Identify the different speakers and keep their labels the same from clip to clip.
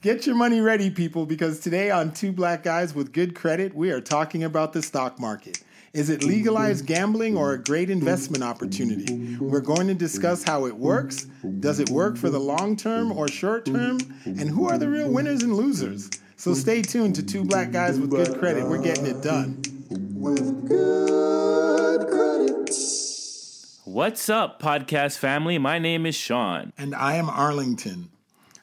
Speaker 1: Get your money ready, people, because today on Two Black Guys with Good Credit, we are talking about the stock market. Is it legalized gambling or a great investment opportunity? We're going to discuss how it works. Does it work for the long term or short term? And who are the real winners and losers? So stay tuned to Two Black Guys with Good Credit. We're getting it done.
Speaker 2: With good credit.
Speaker 3: What's up, podcast family? My name is Sean.
Speaker 1: And I am Arlington.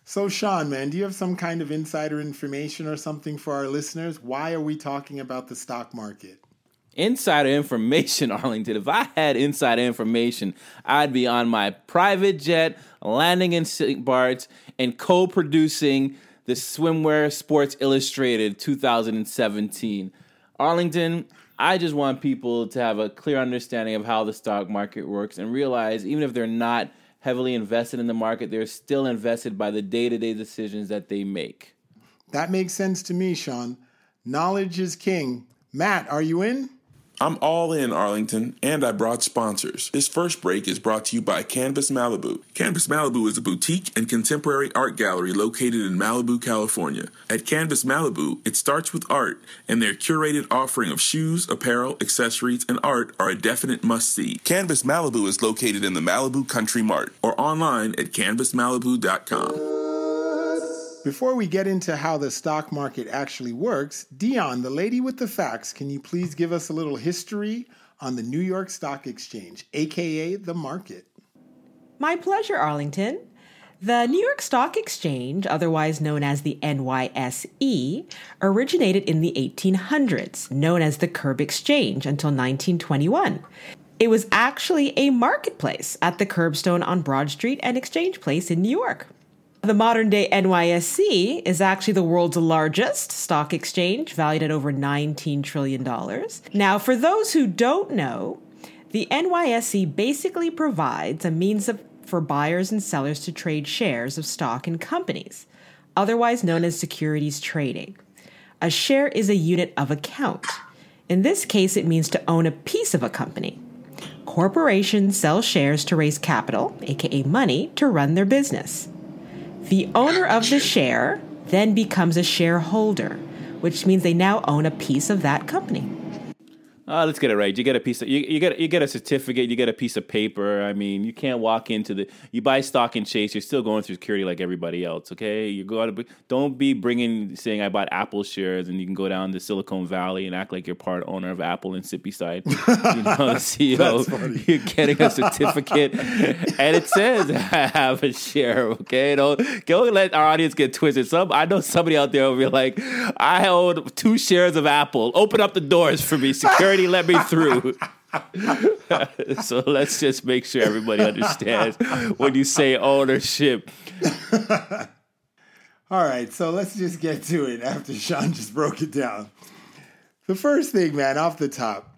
Speaker 1: So, Sean, man, do you have some kind of insider information or something for our listeners? Why are we talking about the stock market?
Speaker 3: Insider information, Arlington. If I had insider information, I'd be on my private jet, landing in St. Bart's, and co producing the Swimwear Sports Illustrated 2017. Arlington, I just want people to have a clear understanding of how the stock market works and realize even if they're not heavily invested in the market, they're still invested by the day to day decisions that they make.
Speaker 1: That makes sense to me, Sean. Knowledge is king. Matt, are you in?
Speaker 4: I'm all in Arlington, and I brought sponsors. This first break is brought to you by Canvas Malibu. Canvas Malibu is a boutique and contemporary art gallery located in Malibu, California. At Canvas Malibu, it starts with art, and their curated offering of shoes, apparel, accessories, and art are a definite must see. Canvas Malibu is located in the Malibu Country Mart or online at canvasmalibu.com.
Speaker 1: Before we get into how the stock market actually works, Dion, the lady with the facts, can you please give us a little history on the New York Stock Exchange, aka the market?
Speaker 5: My pleasure, Arlington. The New York Stock Exchange, otherwise known as the NYSE, originated in the 1800s, known as the Curb Exchange until 1921. It was actually a marketplace at the curbstone on Broad Street and Exchange Place in New York. The modern day NYSE is actually the world's largest stock exchange, valued at over $19 trillion. Now, for those who don't know, the NYSE basically provides a means of, for buyers and sellers to trade shares of stock in companies, otherwise known as securities trading. A share is a unit of account. In this case, it means to own a piece of a company. Corporations sell shares to raise capital, aka money, to run their business. The owner of the share then becomes a shareholder, which means they now own a piece of that company.
Speaker 3: Uh, let's get it right. You get a piece of you, you get you get a certificate. You get a piece of paper. I mean, you can't walk into the you buy stock in chase. You're still going through security like everybody else. Okay, you go to don't be bringing saying I bought Apple shares and you can go down to Silicon Valley and act like you're part owner of Apple and Sippy Side. You know, CEO. You're getting a certificate and it says I have a share. Okay, don't go let our audience get twisted. Some I know somebody out there will be like, I own two shares of Apple. Open up the doors for me, security already let me through. so let's just make sure everybody understands when you say ownership.
Speaker 1: All right, so let's just get to it after Sean just broke it down. The first thing, man, off the top,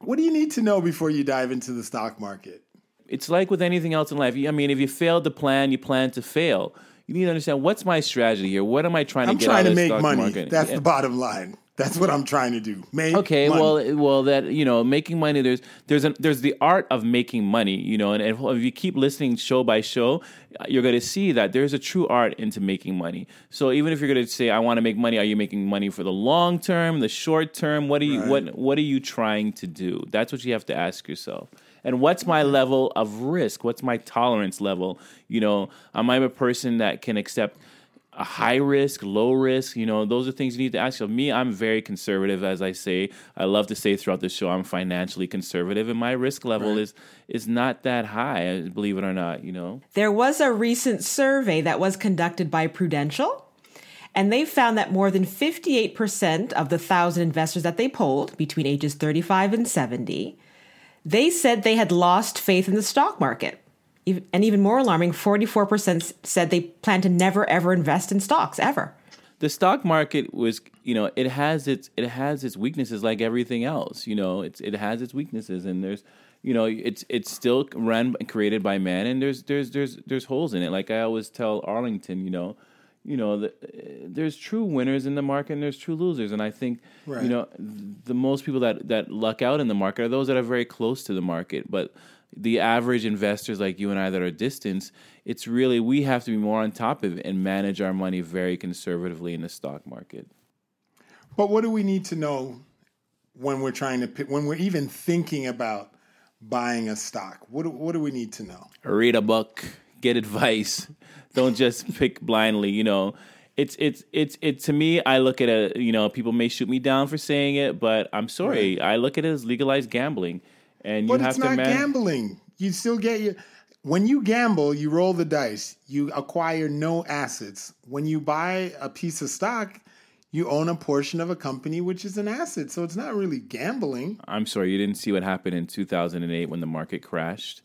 Speaker 1: what do you need to know before you dive into the stock market?
Speaker 3: It's like with anything else in life. I mean, if you failed to plan, you plan to fail. you need to understand what's my strategy here. What am I trying to I'm get
Speaker 1: trying
Speaker 3: out
Speaker 1: to
Speaker 3: of
Speaker 1: make money.
Speaker 3: market?
Speaker 1: That's
Speaker 3: Yeah.
Speaker 1: the bottom line. That's what I'm trying to do. Make
Speaker 3: Okay,
Speaker 1: money.
Speaker 3: well, well, that you know, making money. There's there's a, there's the art of making money, you know, and if, if you keep listening show by show, uh, you're going to see that there's a true art into making money. So even if you're going to say, "I want to make money," are you making money for the long term, the short term? What are you what what are you trying to do? That's what you have to ask yourself. And what's my level of risk? What's my tolerance level? You know, am I a person that can accept a high risk, low risk, you know, those are things you need to ask yourself. Me, I'm very conservative, as I say. I love to say throughout the show, I'm financially conservative, and my risk level is is not that high, believe it or not. You know,
Speaker 5: There was a recent survey that was conducted by Prudential, and they found that more than 58% of the 1,000 investors that they polled between ages 35 and 70, they said they had lost faith in the stock market. Ev- And even more alarming, 44% said they plan to never ever invest in stocks ever.
Speaker 3: the stock market was, you know, it has its it has its weaknesses like everything else. You know, it's it has its weaknesses, and there's, you know, it's it's still run and created by man, and there's there's there's there's holes in it. Like I always tell Arlington, you know, you know, the, there's true winners in the market and there's true losers, and I think
Speaker 1: Right.
Speaker 3: you know the most people that that luck out in the market are those that are very close to the market, but the average investors like you and I that are distant, it's really we have to be more on top of it and manage our money very conservatively in the stock market.
Speaker 1: But what do we need to know when we're trying to pick, when we're even thinking about buying a stock? What do, what do we need to know?
Speaker 3: read a book, get advice. Don't just pick blindly. You know, it's it's it's it. To me, I look at it. You know, people may shoot me down for saying it, but I'm sorry. I look at it as legalized gambling, and you
Speaker 1: But
Speaker 3: have
Speaker 1: it's
Speaker 3: to
Speaker 1: not
Speaker 3: man-
Speaker 1: gambling. You still get your. When you gamble, you roll the dice. You acquire no assets. When you buy a piece of stock, you own a portion of a company, which is an asset. So it's not really gambling.
Speaker 3: I'm sorry, you didn't see what happened in 2008 when the market crashed.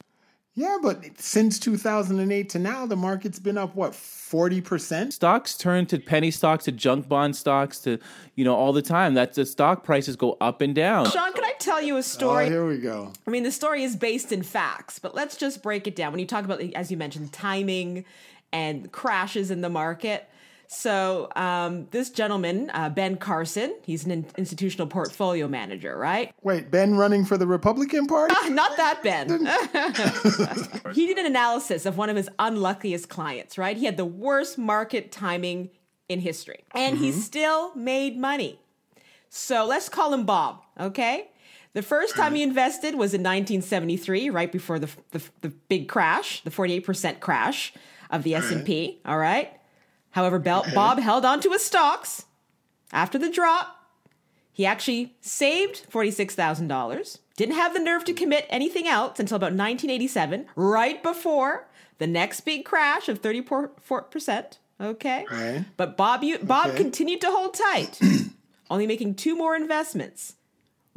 Speaker 1: Yeah, but since 2008 to now, the market's been up, what, 40%?
Speaker 3: Stocks turn to penny stocks, to junk bond stocks, to you know all the time. That's the stock prices go up and down.
Speaker 5: Sean, can I tell you a
Speaker 1: Oh,
Speaker 5: story?
Speaker 1: here we go.
Speaker 5: I mean, the story is based in facts, but let's just break it down. When you talk about, as you mentioned, timing and crashes in the market. So, um, this gentleman, uh, Ben Carson, he's an in- institutional portfolio manager, right?
Speaker 1: Wait, Ben running for the Republican Party?
Speaker 5: Ah, Not that Ben. he did an analysis of one of his unluckiest clients, right? He had the worst market timing in history, and he still made money. So let's call him Bob, okay? The first time he invested was in 1973, right before the, the, the big crash, the 48% crash of the S&P, all right? However, Bel- Bob held on to his stocks after the drop. He actually saved $46,000, didn't have the nerve to commit anything else until about 1987, right before the next big crash of 34%. Okay.
Speaker 1: Right.
Speaker 5: But Bob, you, Bob
Speaker 1: Okay.
Speaker 5: continued to hold tight, only making two more investments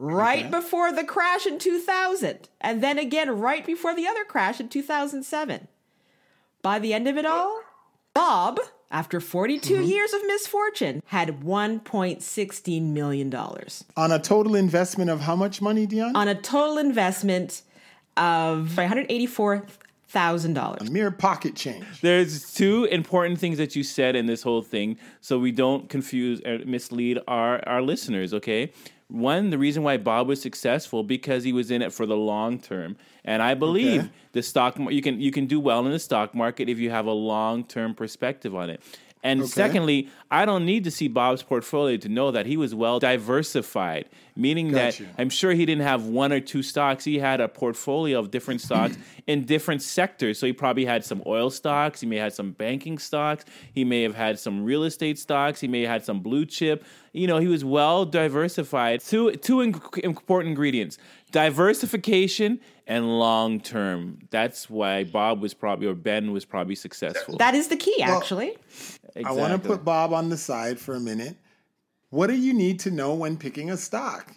Speaker 5: right before the crash in 2000, and then again right before the other crash in 2007. By the end of it all, Bob, after 42
Speaker 1: Mm-hmm.
Speaker 5: years of misfortune, had $1.16 million
Speaker 1: On a total investment of how much money, Dion?
Speaker 5: on a total investment of $184,000.
Speaker 1: A Mere pocket change.
Speaker 3: There's two important things that you said in this whole thing, so we don't confuse or mislead our, our listeners, okay? One, the reason why Bob was successful because he was in it for the long term, and I believe
Speaker 1: Okay.
Speaker 3: the stock you can you can do well in the stock market if you have a long term perspective on it. And secondly, I don't need to see Bob's portfolio to know that he was well diversified, meaning that I'm sure he didn't have one or two stocks. He had a portfolio of different stocks in different sectors. So he probably had some oil stocks. He may have had some banking stocks. He may have had some real estate stocks. He may have had some blue chip. You know, he was well diversified. Two two in- important ingredients: diversification and long term. That's why Bob was probably or Ben was probably successful.
Speaker 5: That is the key, actually.
Speaker 1: I want to put Bob on the side for a minute. What do you need to know when picking a stock?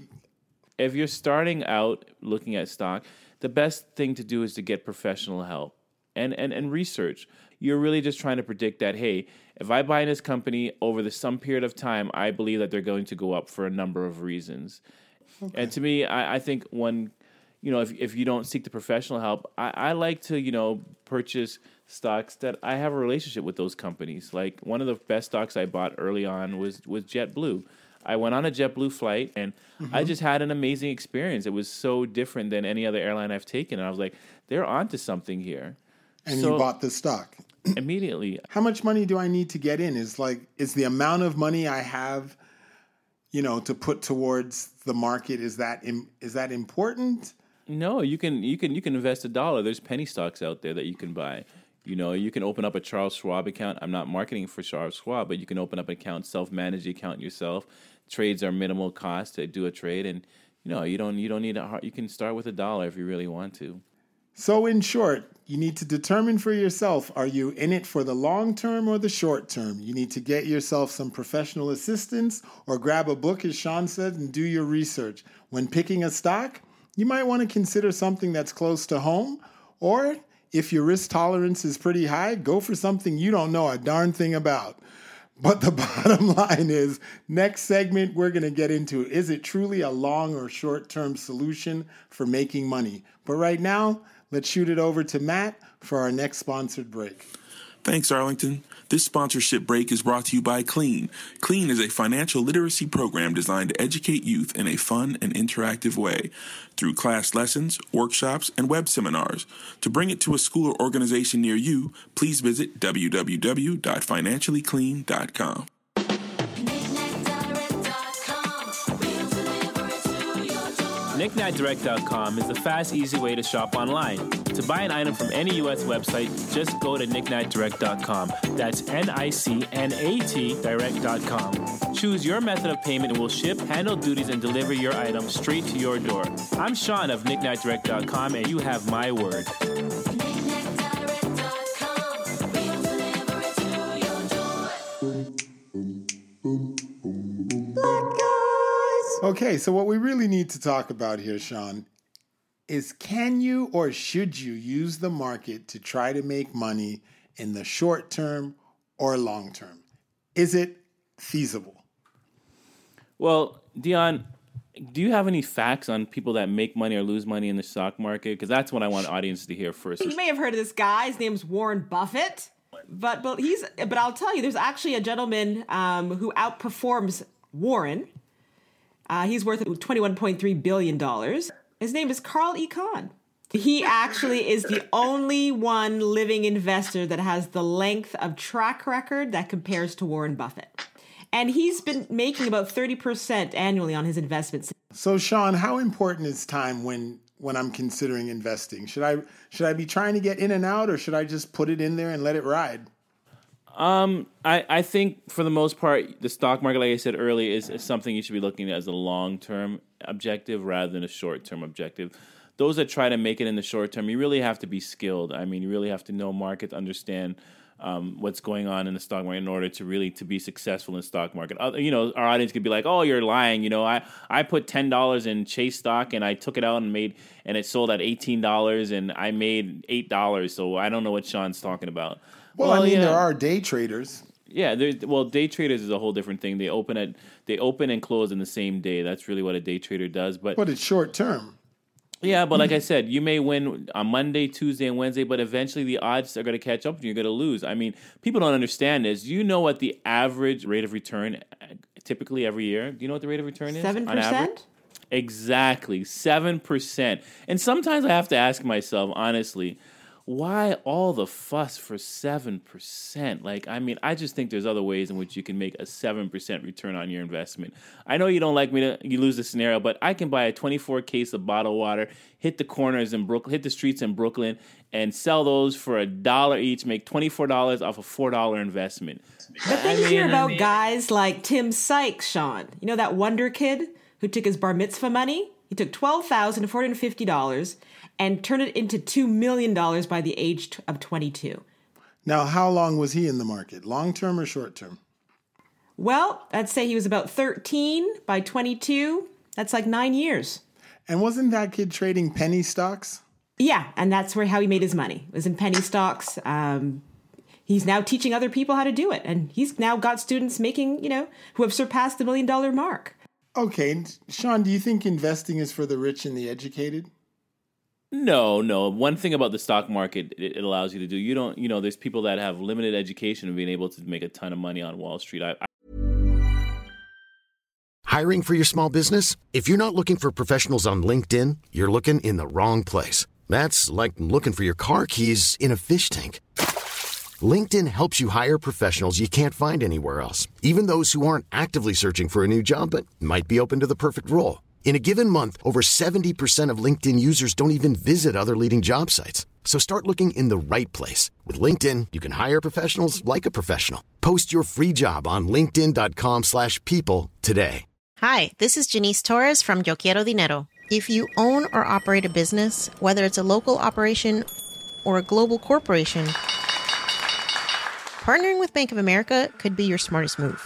Speaker 3: if you're starting out looking at stock, the best thing to do is to get professional help and, and, and research. You're really just trying to predict that, hey, if I buy in this company over the some period of time, I believe that they're going to go up for a number of reasons. And to me, I, I think when you know, if if you don't seek the professional help, I, I like to you know purchase stocks that I have a relationship with those companies. Like one of the best stocks I bought early on was was JetBlue. I went on a JetBlue flight and
Speaker 1: Mm-hmm.
Speaker 3: I just had an amazing experience. It was so different than any other airline I've taken, and I was like, they're onto something here.
Speaker 1: And
Speaker 3: So-
Speaker 1: you bought the stock.
Speaker 3: Immediately,
Speaker 1: How much money do I need to get in? Is like is the amount of money I have, you know, to put towards the market is that im- is that important?
Speaker 3: No, you can you can you can invest a dollar. There's penny stocks out there that you can buy. You know, you can open up a Charles Schwab account. I'm not marketing for Charles Schwab, but you can open up an account, self-manage the account yourself. Trades are minimal cost to do a trade, and you know you don't you don't need a hard, you can start with a dollar if you really want to.
Speaker 1: So in short, you need to determine for yourself are you in it for the long term or the short term? You need to get yourself some professional assistance or grab a book as Sean said and do your research. When picking a stock, you might want to consider something that's close to home or if your risk tolerance is pretty high, go for something you don't know a darn thing about. But the bottom line is next segment, we're going to get into is it truly a long or short term solution for making money? But right now, let's shoot it over to Matt for our next sponsored break.
Speaker 4: Thanks, Arlington. This sponsorship break is brought to you by Clean. Clean is a financial literacy program designed to educate youth in a fun and interactive way through class lessons, workshops, and web seminars. To bring it to a school or organization near you, please visit www.financiallyclean.com.
Speaker 3: KnickKnackDirect.com is the fast, easy way to shop online. To buy an item from any U.S. website, just go to KnickKnackDirect.com. That's N-I-C-N-A-T Direct.com. Choose your method of payment and we'll ship, handle duties, and deliver your item straight to your door. I'm Sean of KnickKnackDirect.com, and you have my word.
Speaker 1: Okay, so what we really need to talk about here, Sean, is can you or should you use the market to try to make money in the short term or long term? Is it feasible?
Speaker 3: Well, Dion, do you have any facts on people that make money or lose money in the stock market? Because that's what I want audience to hear first.
Speaker 5: You may have heard of this guy. His name's Warren Buffett. But but he's but I'll tell you, there's actually a gentleman um, who outperforms Warren. Uh, he's worth 21.3 billion dollars. His name is Carl E. Icahn. He actually is the only one living investor that has the length of track record that compares to Warren Buffett. And he's been making about 30% annually on his investments.
Speaker 1: So, Sean, how important is time when when I'm considering investing? Should I should I be trying to get in and out, or should I just put it in there and let it ride?
Speaker 3: Um, I, I think for the most part, the stock market, like I said earlier, is, is something you should be looking at as a long term objective rather than a short term objective. Those that try to make it in the short term, you really have to be skilled. I mean, you really have to know market, understand um, what's going on in the stock market in order to really to be successful in the stock market. Other, you know, our audience could be like, "Oh, you're lying." You know, I I put ten dollars in Chase stock and I took it out and made and it sold at eighteen dollars and I made eight dollars. So I don't know what Sean's talking about.
Speaker 1: Well, I mean,
Speaker 3: yeah.
Speaker 1: there are day traders.
Speaker 3: Yeah, well, day traders is a whole different thing. They open at they open and close in the same day. That's really what a day trader does. But
Speaker 1: But it's short term.
Speaker 3: yeah, but like I said, you may win on Monday, Tuesday, and Wednesday, but eventually the odds are going to catch up and you're going to lose. I mean, people don't understand this. You know what the average rate of return typically every year? Do you know what the rate of return is?
Speaker 5: 7%?
Speaker 3: Exactly, 7%. And sometimes I have to ask myself, honestly, why all the fuss for 7%? Like, I mean, I just think there's other ways in which you can make a 7% return on your investment. I know you don't like me to you lose the scenario, but I can buy a 24 case of bottled water, hit the corners in Brooklyn, hit the streets in Brooklyn, and sell those for a dollar each, make $24 off a $4 investment.
Speaker 5: But then you hear about guys like Tim Sykes, Sean. You know that wonder kid who took his bar mitzvah money? He took $12,450 and turn it into $2 million by the age of 22.
Speaker 1: Now, how long was he in the market? Long term or short term?
Speaker 5: Well, I'd say he was about 13 by 22. That's like nine years.
Speaker 1: And wasn't that kid trading penny stocks?
Speaker 5: Yeah, and that's where how he made his money. It was in penny stocks. Um, he's now teaching other people how to do it, and he's now got students making, you know, who have surpassed the million dollar mark.
Speaker 1: Okay, Sean, do you think investing is for the rich and the educated?
Speaker 3: No, no. One thing about the stock market it, it allows you to do, you don't, you know, there's people that have limited education and being able to make a ton of money on Wall Street. I, I
Speaker 6: Hiring for your small business? If you're not looking for professionals on LinkedIn, you're looking in the wrong place. That's like looking for your car keys in a fish tank. LinkedIn helps you hire professionals you can't find anywhere else, even those who aren't actively searching for a new job but might be open to the perfect role. In a given month, over 70% of LinkedIn users don't even visit other leading job sites. So start looking in the right place. With LinkedIn, you can hire professionals like a professional. Post your free job on linkedin.com slash people today.
Speaker 7: Hi, this is Jannese Torres from Yo Quiero Dinero. If you own or operate a business, whether it's a local operation or a global corporation, partnering with Bank of America could be your smartest move.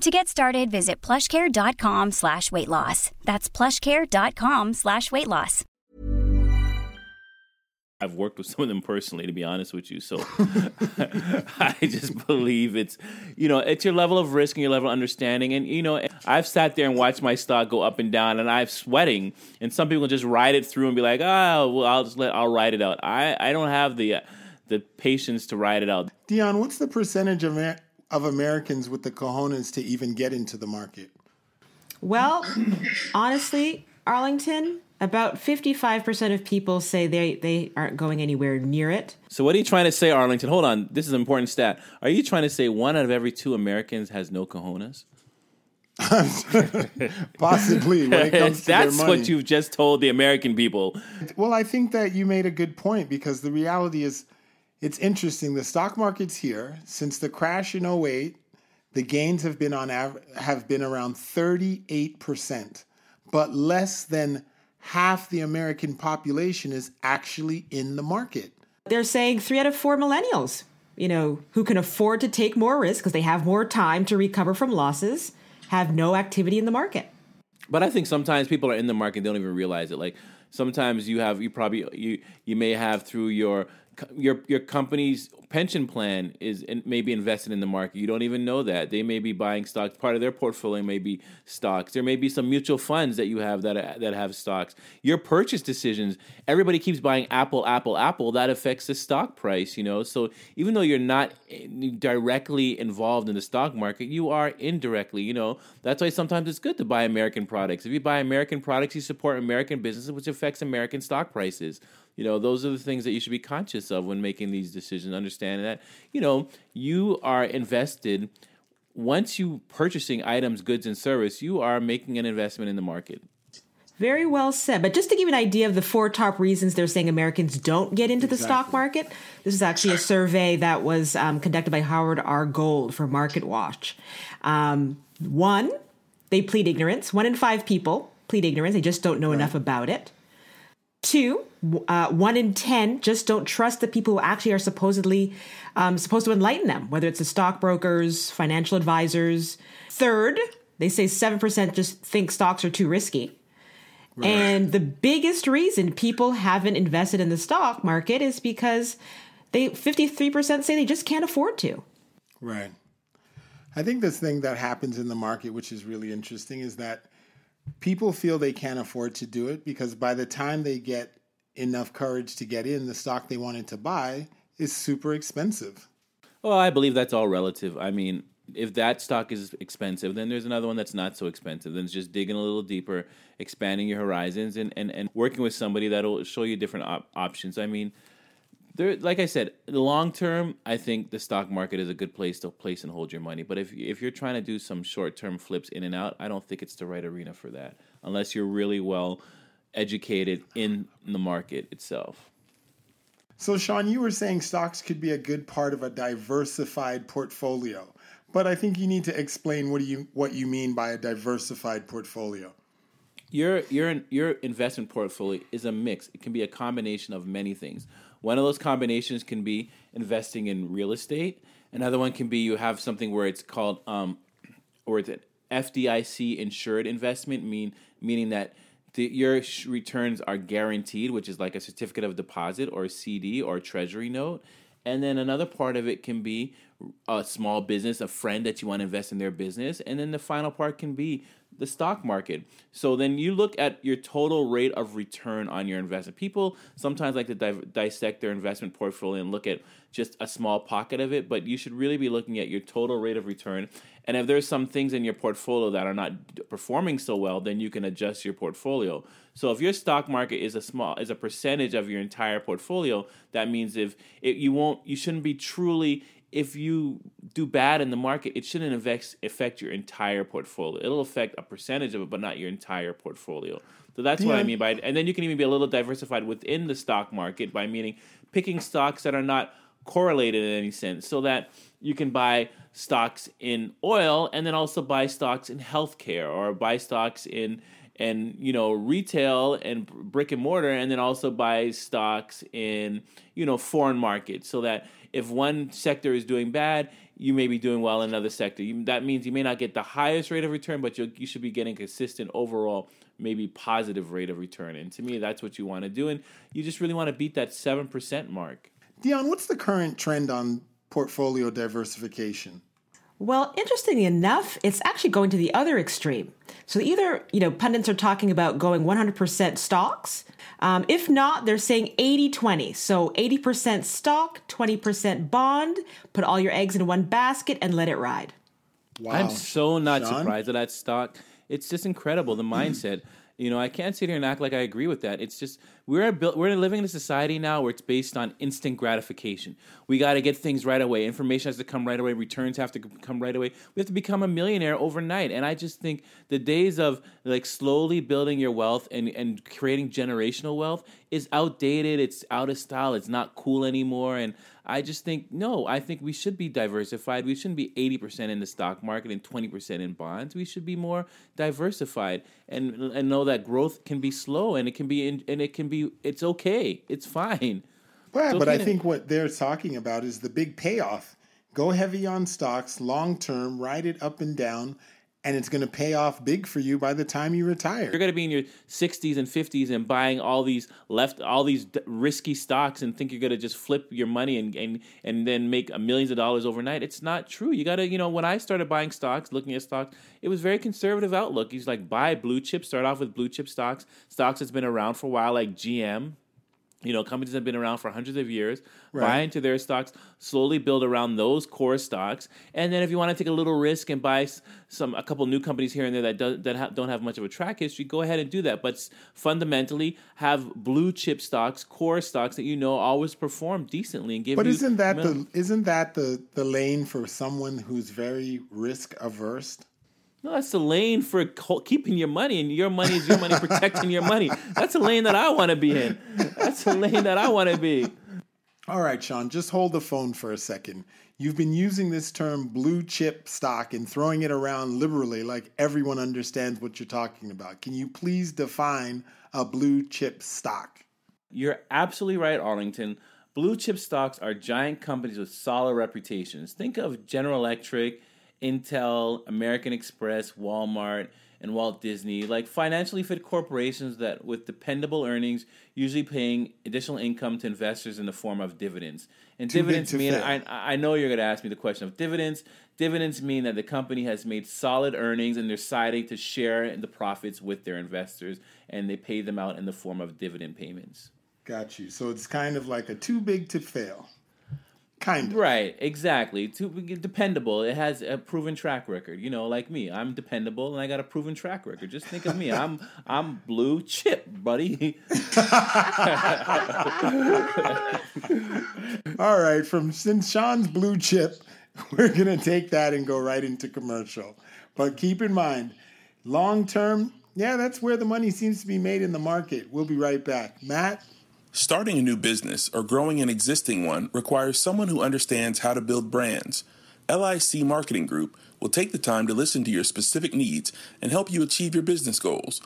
Speaker 8: To get started, visit plushcare.com slash weight loss. That's plushcare.com slash weight loss.
Speaker 3: I've worked with some of them personally, to be honest with you. So I just believe it's, you know, it's your level of risk and your level of understanding. And, you know, I've sat there and watched my stock go up and down and I'm sweating. And some people just ride it through and be like, oh, well, I'll just let, I'll ride it out. I, I don't have the, the patience to ride it out.
Speaker 1: Dion, what's the percentage of, of Americans with the cojones to even get into the market?
Speaker 5: Well, honestly, Arlington, about 55% of people say they, they aren't going anywhere near it.
Speaker 3: So, what are you trying to say, Arlington? Hold on. This is an important stat. Are you trying to say one out of every two Americans has no cojones?
Speaker 1: Possibly. When it comes to
Speaker 3: That's
Speaker 1: their money.
Speaker 3: what you've just told the American people.
Speaker 1: Well, I think that you made a good point because the reality is it's interesting. The stock market's here since the crash in 08. The gains have been on av- have been around 38%, but less than half the American population is actually in the market.
Speaker 5: They're saying three out of four millennials, you know, who can afford to take more risk because they have more time to recover from losses, have no activity in the market.
Speaker 3: But I think sometimes people are in the market, they don't even realize it. Like sometimes you have, you probably, you you may have through your your your company's pension plan is in, maybe invested in the market. You don't even know that they may be buying stocks. Part of their portfolio may be stocks. There may be some mutual funds that you have that that have stocks. Your purchase decisions. Everybody keeps buying Apple, Apple, Apple. That affects the stock price. You know, so even though you're not eh, directly involved in the stock market, you are indirectly. You know, that's why sometimes it's good to buy American products. If you buy American products, you support American businesses, which affects American stock prices you know those are the things that you should be conscious of when making these decisions understanding that you know you are invested once you purchasing items goods and service you are making an investment in the market
Speaker 5: Very well said. But just to give you an idea of the four top reasons they're saying Americans don't get into the stock market, this is actually a survey that was um, conducted by Howard R. Gold for Market Watch. Um, one, they plead ignorance. One in five people plead ignorance. They just don't know enough about it. Two, uh, one in ten just don't trust the people who actually are supposedly um, supposed to enlighten them, whether it's the stockbrokers, financial advisors. Third, they say seven percent just think stocks are too risky. And the biggest reason people haven't invested in the stock market is because they 53% say they just can't afford to.
Speaker 1: Right. I think this thing that happens in the market, which is really interesting, is that people feel they can't afford to do it because by the time they get enough courage to get in, the stock they wanted to buy is super expensive.
Speaker 3: well i believe that's all relative. I mean if that stock is expensive then there's another one that's not so expensive. Then it's just digging a little deeper expanding your horizons and, and, and working with somebody that'll show you different op- options. I mean there, like I said, the long term, I think the stock market is a good place to place and hold your money. But if if you're trying to do some short term flips in and out, I don't think it's the right arena for that, unless you're really well educated in the market itself.
Speaker 1: So, Sean, you were saying stocks could be a good part of a diversified portfolio, but I think you need to explain what do you what you mean by a diversified portfolio.
Speaker 3: Your your your investment portfolio is a mix. It can be a combination of many things. One of those combinations can be investing in real estate. Another one can be you have something where it's called um, or it's an FDIC insured investment, mean meaning that the, your returns are guaranteed, which is like a certificate of deposit or CD or treasury note. And then another part of it can be a small business, a friend that you want to invest in their business. And then the final part can be the stock market. So then you look at your total rate of return on your investment. People sometimes like to di- dissect their investment portfolio and look at just a small pocket of it, but you should really be looking at your total rate of return. And if there's some things in your portfolio that are not performing so well, then you can adjust your portfolio. So if your stock market is a small is a percentage of your entire portfolio, that means if it, you won't you shouldn't be truly if you do bad in the market, it shouldn't affect, affect your entire portfolio. It'll affect a percentage of it, but not your entire portfolio. So that's yeah. what I mean by it. And then you can even be a little diversified within the stock market by meaning picking stocks that are not correlated in any sense so that you can buy stocks in oil and then also buy stocks in healthcare or buy stocks in and you know retail and brick and mortar and then also buy stocks in you know foreign markets so that if one sector is doing bad you may be doing well in another sector. You, that means you may not get the highest rate of return but you should be getting consistent overall maybe positive rate of return. And to me that's what you want to do and you just really want to beat that 7% mark.
Speaker 1: Dion what's the current trend on portfolio diversification
Speaker 5: well, interestingly enough, it's actually going to the other extreme. So either, you know, pundits are talking about going 100% stocks. Um, if not, they're saying 80 20. So 80% stock, 20% bond, put all your eggs in one basket and let it ride.
Speaker 3: Wow. I'm so not Sean? surprised at that stock. It's just incredible, the mindset. You know, I can't sit here and act like I agree with that. It's just we're built, we're living in a society now where it's based on instant gratification. We got to get things right away. Information has to come right away. Returns have to come right away. We have to become a millionaire overnight. And I just think the days of like slowly building your wealth and and creating generational wealth is outdated. It's out of style. It's not cool anymore. And I just think no. I think we should be diversified. We shouldn't be eighty percent in the stock market and twenty percent in bonds. We should be more diversified and and know that growth can be slow and it can be in, and it can be it's okay. It's fine.
Speaker 1: Well,
Speaker 3: it's
Speaker 1: but I think what they're talking about is the big payoff. Go heavy on stocks, long term, ride it up and down, and it's going to pay off big for you by the time you retire.
Speaker 3: You're going to be in your 60s and 50s and buying all these left all these risky stocks and think you're going to just flip your money and and and then make millions of dollars overnight. It's not true. You got to, you know, when I started buying stocks, looking at stocks, it was very conservative outlook. He's like buy blue chip, start off with blue chip stocks, stocks that's been around for a while like GM, you know, companies have been around for hundreds of years. Right. Buy into their stocks, slowly build around those core stocks, and then if you want to take a little risk and buy some a couple new companies here and there that do, that ha- don't have much of a track history, go ahead and do that. But fundamentally, have blue chip stocks, core stocks that you know always perform decently and give.
Speaker 1: But isn't that
Speaker 3: mil-
Speaker 1: the isn't that the the lane for someone who's very risk averse?
Speaker 3: No, that's the lane for keeping your money, and your money is your money protecting your money. That's a lane that I want to be in. That's a lane that I want to be.
Speaker 1: All right, Sean, just hold the phone for a second. You've been using this term blue chip stock and throwing it around liberally like everyone understands what you're talking about. Can you please define a blue chip stock?
Speaker 3: You're absolutely right, Arlington. Blue chip stocks are giant companies with solid reputations. Think of General Electric Intel, American Express, Walmart, and Walt Disney, like financially fit corporations that with dependable earnings, usually paying additional income to investors in the form of dividends. And Too dividends mean I, I know you're going to ask me the question of dividends. Dividends mean that the company has made solid earnings and they're deciding to share the profits with their investors, and they pay them out in the form of dividend payments.
Speaker 1: Got you. So it's kind of like a too big to fail. Kind of.
Speaker 3: Right, exactly. To dependable. It has a proven track record. You know, like me, I'm dependable, and I got a proven track record. Just think of me. I'm I'm blue chip, buddy.
Speaker 1: All right, from since Sean's blue chip, we're gonna take that and go right into commercial. But keep in mind, long term, yeah, that's where the money seems to be made in the market. We'll be right back. Matt.
Speaker 4: Starting a new business or growing an existing one requires someone who understands how to build brands. LIC Marketing Group will take the time to listen to your specific needs and help you achieve your business goals.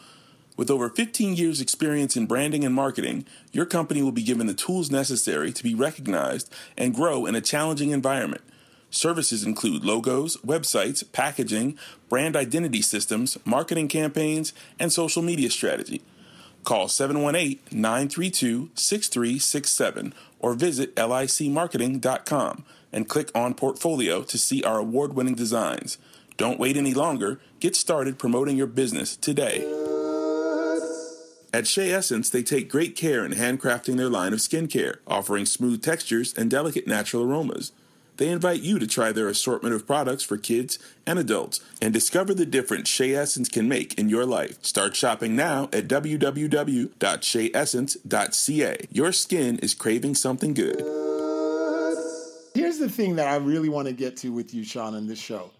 Speaker 4: With over 15 years' experience in branding and marketing, your company will be given the tools necessary to be recognized and grow in a challenging environment. Services include logos, websites, packaging, brand identity systems, marketing campaigns, and social media strategy. Call 718 932 6367 or visit licmarketing.com and click on Portfolio to see our award winning designs. Don't wait any longer. Get started promoting your business today. At Shea Essence, they take great care in handcrafting their line of skincare, offering smooth textures and delicate natural aromas. They invite you to try their assortment of products for kids and adults and discover the difference Shea Essence can make in your life. Start shopping now at www.sheaessence.ca. Your skin is craving something good.
Speaker 1: Here's the thing that I really want to get to with you, Sean, in this show.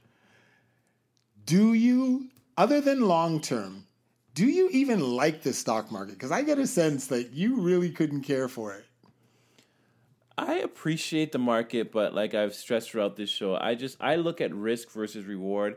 Speaker 1: Do you, other than long term, do you even like the stock market? Because I get a sense that you really couldn't care for it.
Speaker 3: I appreciate the market, but like I've stressed throughout this show, I just I look at risk versus reward,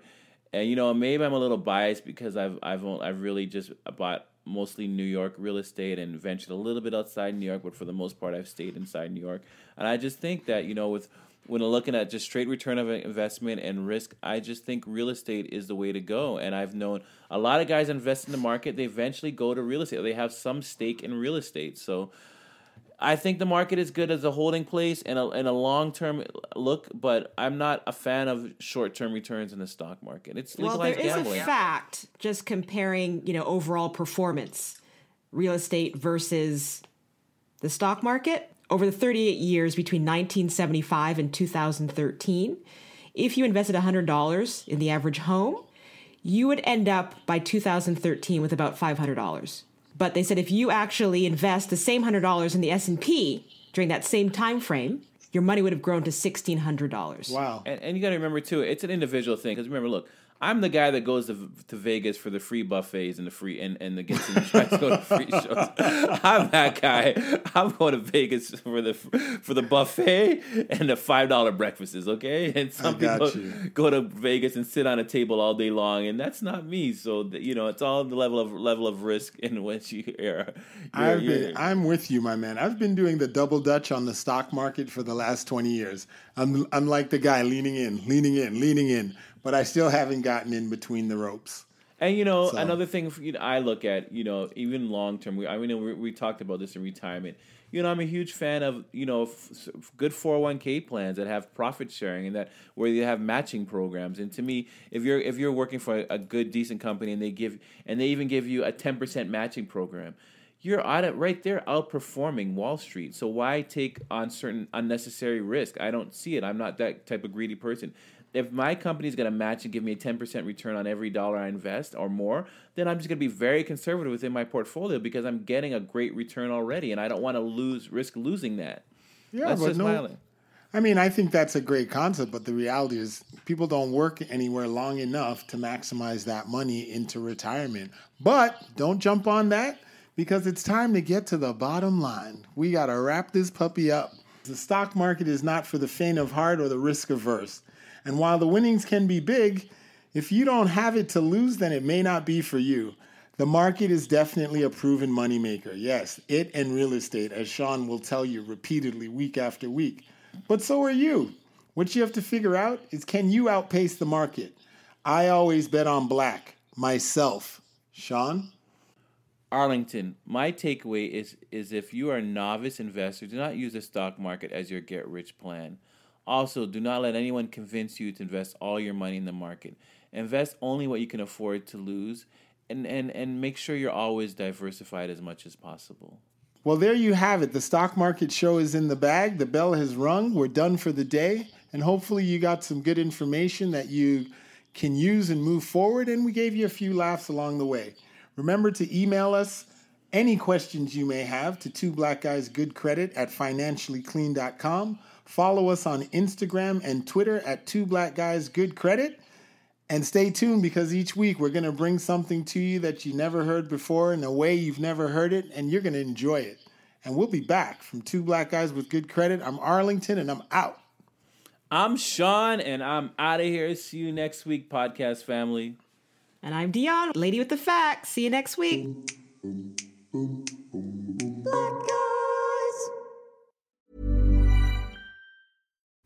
Speaker 3: and you know maybe I'm a little biased because I've I've I've really just bought mostly New York real estate and ventured a little bit outside New York, but for the most part I've stayed inside New York, and I just think that you know with when looking at just straight return of investment and risk, I just think real estate is the way to go. And I've known a lot of guys invest in the market, they eventually go to real estate. They have some stake in real estate. So I think the market is good as a holding place and a, and a long term look, but I'm not a fan of short term returns in the stock market. It's legalized
Speaker 5: well, there
Speaker 3: gambling.
Speaker 5: a fact just comparing, you know, overall performance, real estate versus the stock market over the 38 years between 1975 and 2013. If you invested $100 in the average home, you would end up by 2013 with about $500. But they said if you actually invest the same $100 in the S&P during that same time frame, your money would have grown to $1600.
Speaker 1: Wow.
Speaker 3: And, and you got to remember too, it's an individual thing because remember, look, I'm the guy that goes to, to Vegas for the free buffets and the free and, and the gets in tries to go to free shows. I'm that guy. I'm going to Vegas for the for the buffet and the five dollar breakfasts. Okay, and some people
Speaker 1: you.
Speaker 3: go to Vegas and sit on a table all day long, and that's not me. So you know, it's all the level of level of risk in which you are.
Speaker 1: I've been, I'm with you, my man. I've been doing the double dutch on the stock market for the last 20 years. I'm I'm like the guy leaning in, leaning in, leaning in but I still haven't gotten in between the ropes.
Speaker 3: And you know, so. another thing you know, I look at, you know, even long term. We, I mean, we, we, talked about this in retirement. You know, I'm a huge fan of you know f- good 401k plans that have profit sharing and that where you have matching programs. And to me, if you're if you're working for a, a good decent company and they give and they even give you a 10% matching program, you're out right there outperforming Wall Street. So why take on certain unnecessary risk? I don't see it. I'm not that type of greedy person if my company is going to match and give me a 10% return on every dollar I invest or more, then I'm just going to be very conservative within my portfolio because I'm getting a great return already and I don't want to lose risk losing that.
Speaker 1: Yeah, that's but no, I mean, I think that's a great concept, but the reality is people don't work anywhere long enough to maximize that money into retirement. But don't jump on that because it's time to get to the bottom line. We got to wrap this puppy up. The stock market is not for the faint of heart or the risk averse. And while the winnings can be big, if you don't have it to lose, then it may not be for you. The market is definitely a proven moneymaker. Yes, it and real estate, as Sean will tell you repeatedly week after week. But so are you. What you have to figure out is can you outpace the market? I always bet on black, myself. Sean?
Speaker 3: Arlington, my takeaway is is if you are a novice investor, do not use the stock market as your get rich plan. Also, do not let anyone convince you to invest all your money in the market. Invest only what you can afford to lose and, and, and make sure you're always diversified as much as possible.
Speaker 1: Well, there you have it. The stock market show is in the bag. The bell has rung. We're done for the day. And hopefully, you got some good information that you can use and move forward. And we gave you a few laughs along the way. Remember to email us any questions you may have to two black guys good credit at financiallyclean.com. Follow us on Instagram and Twitter at two black guys good credit. And stay tuned because each week we're going to bring something to you that you never heard before in a way you've never heard it, and you're going to enjoy it. And we'll be back from Two Black Guys with Good Credit. I'm Arlington, and I'm out.
Speaker 3: I'm Sean, and I'm out of here. See you next week, podcast family.
Speaker 5: And I'm Dion, lady with the facts. See you next week.